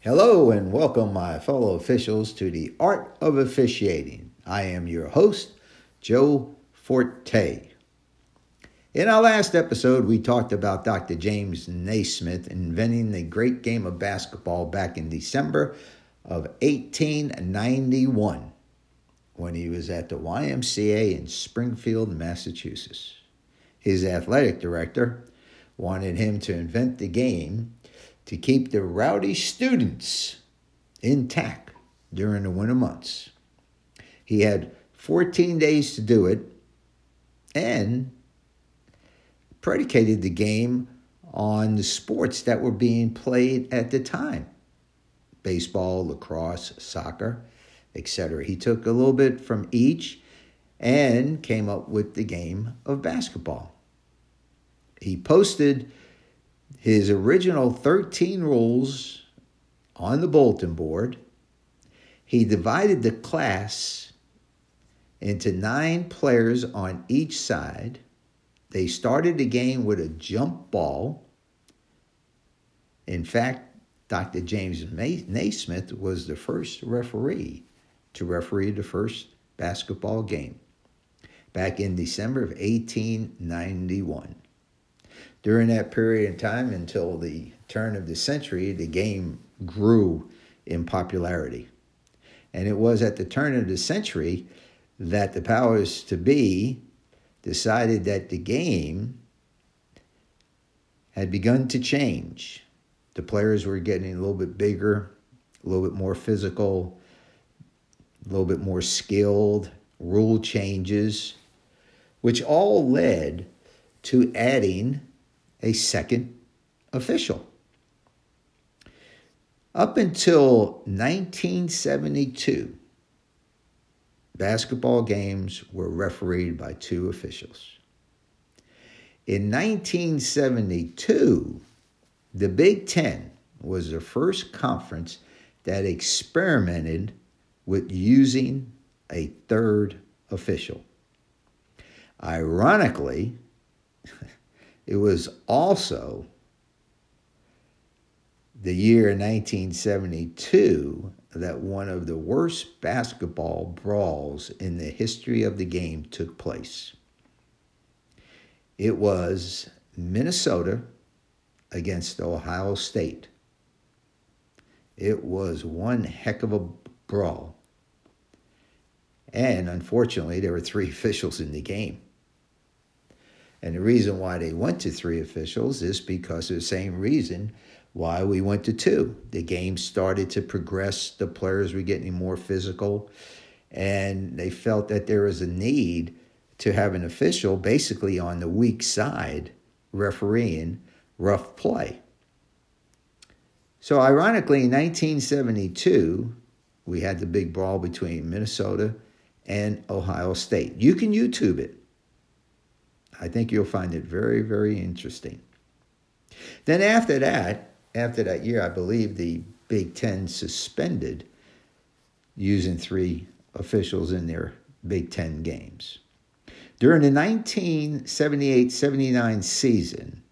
Hello and welcome, my fellow officials, to the Art of Officiating. I am your host, Joe Forte. In our last episode, we talked about Dr. James Naismith inventing the great game of basketball back in December of 1891 when he was at the YMCA in Springfield, Massachusetts. His athletic director wanted him to invent the game to keep the rowdy students intact during the winter months. He had 14 days to do it and predicated the game on the sports that were being played at the time baseball, lacrosse, soccer, etc. He took a little bit from each and came up with the game of basketball. He posted his original 13 rules on the bulletin board. He divided the class into nine players on each side. They started the game with a jump ball. In fact, Dr. James Naismith was the first referee to referee the first basketball game back in December of 1891. During that period of time until the turn of the century, the game grew in popularity. And it was at the turn of the century that the powers to be decided that the game had begun to change. The players were getting a little bit bigger, a little bit more physical, a little bit more skilled, rule changes, which all led to adding a second official. Up until 1972, basketball games were refereed by two officials. In 1972, the Big Ten was the first conference that experimented with using a third official. Ironically, it was also the year 1972 that one of the worst basketball brawls in the history of the game took place. It was Minnesota against Ohio State. It was one heck of a brawl. And unfortunately, there were three officials in the game. And the reason why they went to three officials is because of the same reason why we went to two. The game started to progress, the players were getting more physical, and they felt that there was a need to have an official basically on the weak side refereeing rough play. So, ironically, in 1972, we had the big brawl between Minnesota and Ohio State. You can YouTube it. I think you'll find it very, very interesting. Then after that, after that year, I believe the Big Ten suspended using three officials in their Big Ten games. During the 1978 79 season,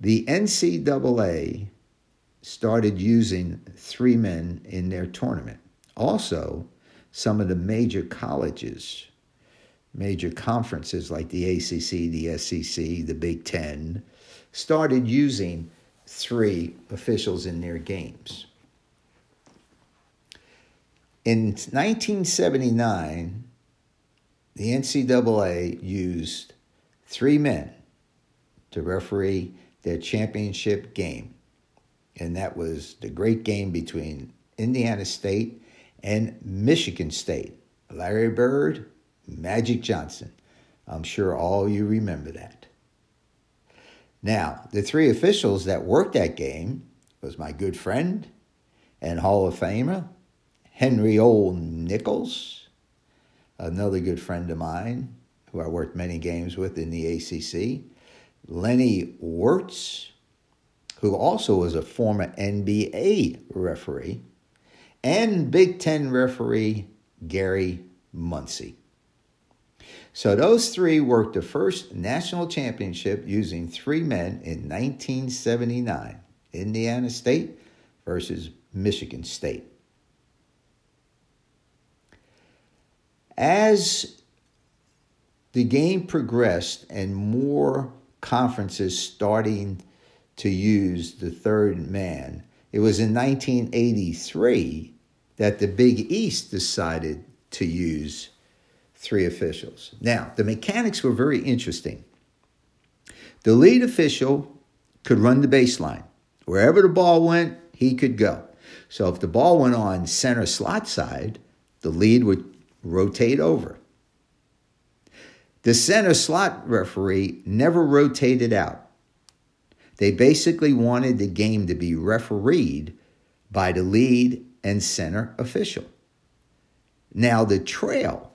the NCAA started using three men in their tournament. Also, some of the major colleges major conferences like the ACC, the SEC, the Big Ten, started using three officials in their games. In 1979, the NCAA used three men to referee their championship game. And that was the great game between Indiana State and Michigan State. Larry Bird Magic Johnson. I'm sure all you remember that. Now, the three officials that worked that game was my good friend and Hall of Famer, Henry Old Nichols, another good friend of mine who I worked many games with in the ACC, Lenny Wirtz, who also was a former NBA referee, and Big Ten referee Gary Muncy. So those three worked the first national championship using three men in 1979 Indiana State versus Michigan State. As the game progressed and more conferences starting to use the third man, it was in 1983 that the Big East decided to use three officials. Now, the mechanics were very interesting. The lead official could run the baseline. Wherever the ball went, he could go. So if the ball went on center slot side, the lead would rotate over. The center slot referee never rotated out. They basically wanted the game to be refereed by the lead and center official. Now, the trail,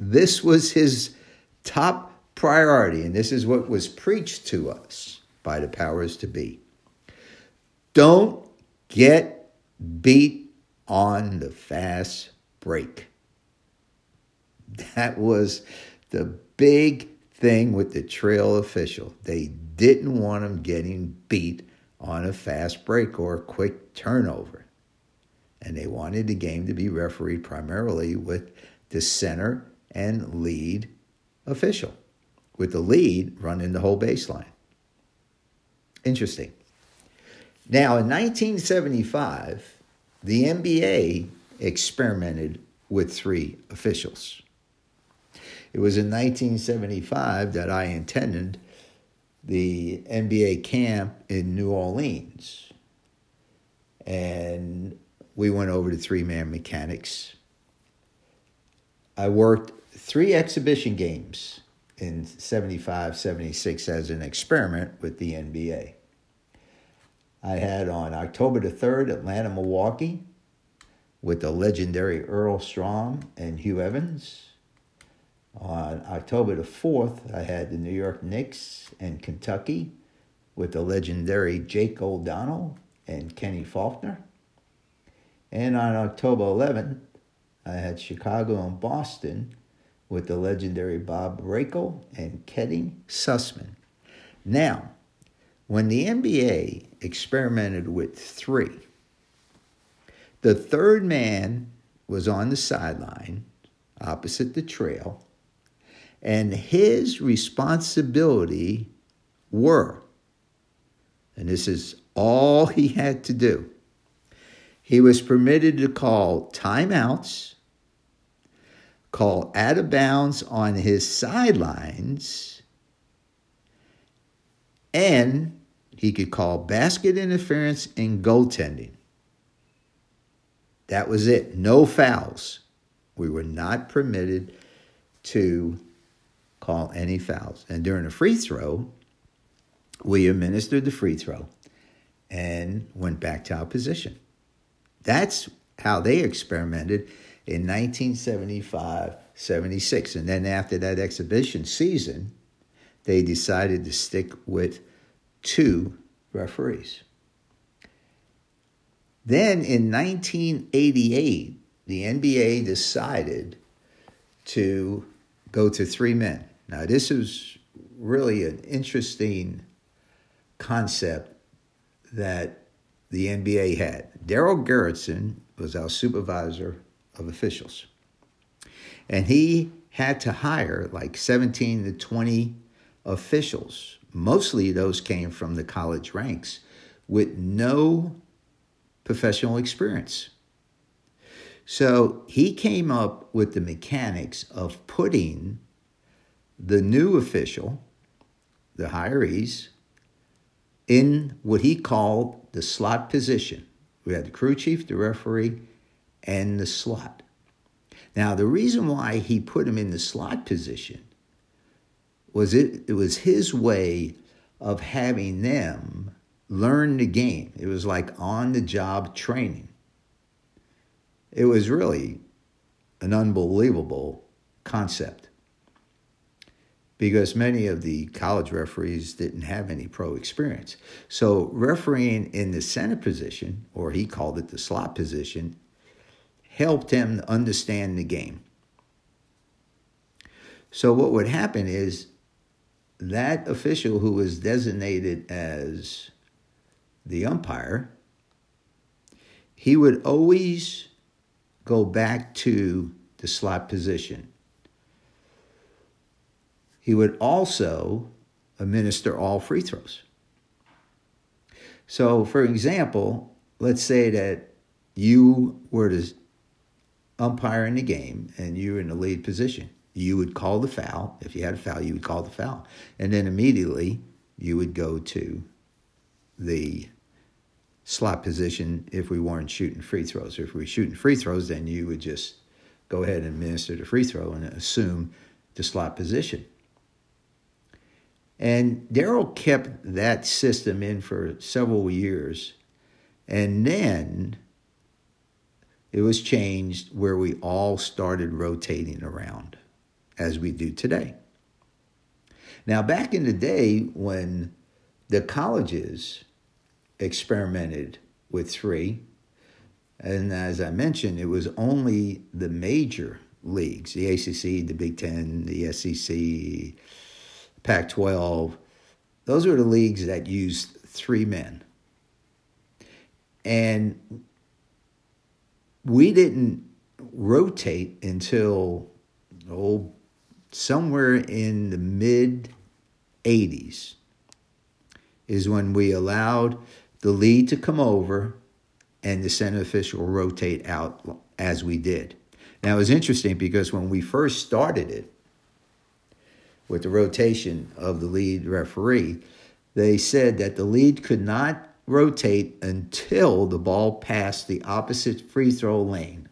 this was his top priority, and this is what was preached to us by the powers to be. Don't get beat on the fast break. That was the big thing with the trail official. They didn't want him getting beat on a fast break or a quick turnover. And they wanted the game to be refereed primarily with the center and lead official, with the lead running the whole baseline. Interesting. Now, in 1975, the NBA experimented with three officials. It was in 1975 that I attended the NBA camp in New Orleans. And we went over to three man mechanics. I worked three exhibition games in 75, 76 as an experiment with the NBA. I had on October the 3rd, Atlanta, Milwaukee, with the legendary Earl Strom and Hugh Evans. On October the 4th, I had the New York Knicks and Kentucky with the legendary Jake O'Donnell and Kenny Faulkner. And on October 11th, I had Chicago and Boston with the legendary Bob Rakel and Kenny Sussman. Now, when the NBA experimented with three, the third man was on the sideline opposite the trail, and his responsibility were, and this is all he had to do, he was permitted to call timeouts, call out of bounds on his sidelines, and he could call basket interference and goaltending. That was it. No fouls. We were not permitted to call any fouls. And during a free throw, we administered the free throw and went back to our position. That's how they experimented in 1975 76. And then after that exhibition season, they decided to stick with two referees. Then in 1988, the NBA decided to go to three men. Now, this is really an interesting concept that the NBA had. Darell Garretson was our supervisor of officials. And he had to hire like 17 to 20 officials Mostly those came from the college ranks with no professional experience. So he came up with the mechanics of putting the new official, the hirees, in what he called the slot position. We had the crew chief, the referee, and the slot. Now, the reason why he put him in the slot position was it, it was his way of having them learn the game. It was like on the job training. It was really an unbelievable concept because many of the college referees didn't have any pro experience. So, refereeing in the center position, or he called it the slot position, helped him understand the game. So, what would happen is that official who was designated as the umpire, he would always go back to the slot position. He would also administer all free throws. So, for example, let's say that you were to umpire in the game and you're in the lead position. You would call the foul. If you had a foul, you would call the foul. And then immediately you would go to the slot position if we weren't shooting free throws. Or if we were shooting free throws, then you would just go ahead and administer the free throw and assume the slot position. And Darell kept that system in for several years. And then it was changed where we all started rotating around as we do today. Now, back in the day when the colleges experimented with three, and as I mentioned, it was only the major leagues the ACC, the Big Ten, the SEC, Pac 12 those were the leagues that used three men. And we didn't rotate until oh, somewhere in the mid 80s is when we allowed the lead to come over and the center official rotate out as we did. Now it was interesting because when we first started it with the rotation of the lead referee, they said that the lead could not rotate until the ball passed the opposite free throw lane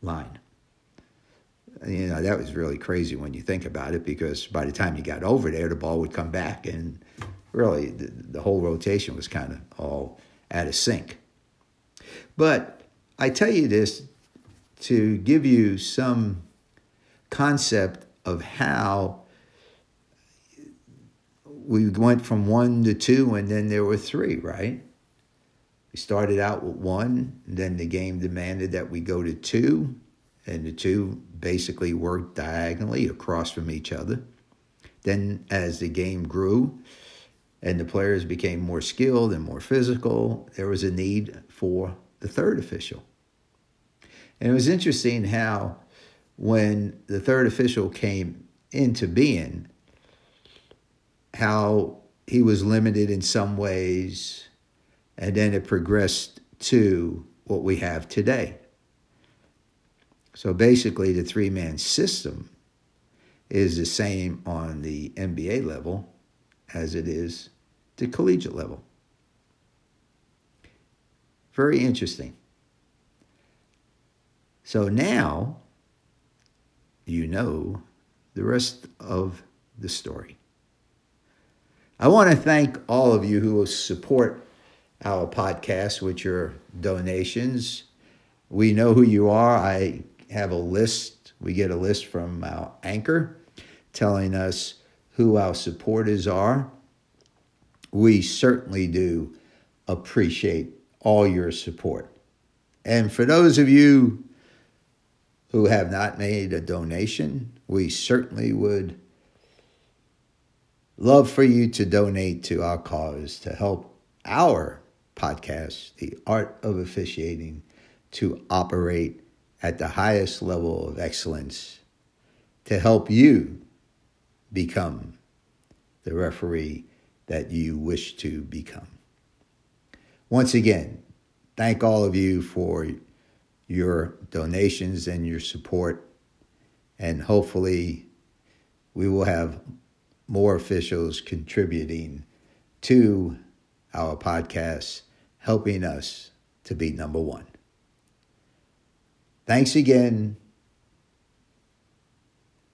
line. You know, that was really crazy when you think about it because by the time you got over there, the ball would come back and really the, the whole rotation was kind of all out of sync. But I tell you this to give you some concept of how we went from one to two and then there were three, right? We started out with one, then the game demanded that we go to two, and the two basically worked diagonally across from each other. Then, as the game grew and the players became more skilled and more physical, there was a need for the third official. And it was interesting how, when the third official came into being, how he was limited in some ways and then it progressed to what we have today. So basically, the three man system is the same on the NBA level as it is the collegiate level. Very interesting. So now you know the rest of the story. I want to thank all of you who support our podcast with your donations. We know who you are. I have a list. We get a list from our anchor telling us who our supporters are. We certainly do appreciate all your support. And for those of you who have not made a donation, we certainly would love for you to donate to our cause to help our podcast, The Art of Officiating, to operate at the highest level of excellence to help you become the referee that you wish to become. Once again, thank all of you for your donations and your support, and hopefully, we will have more officials contributing to our podcast, helping us to be number one. Thanks again.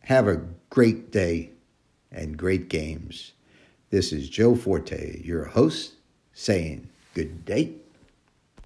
Have a great day and great games. This is Joe Forte, your host, saying good day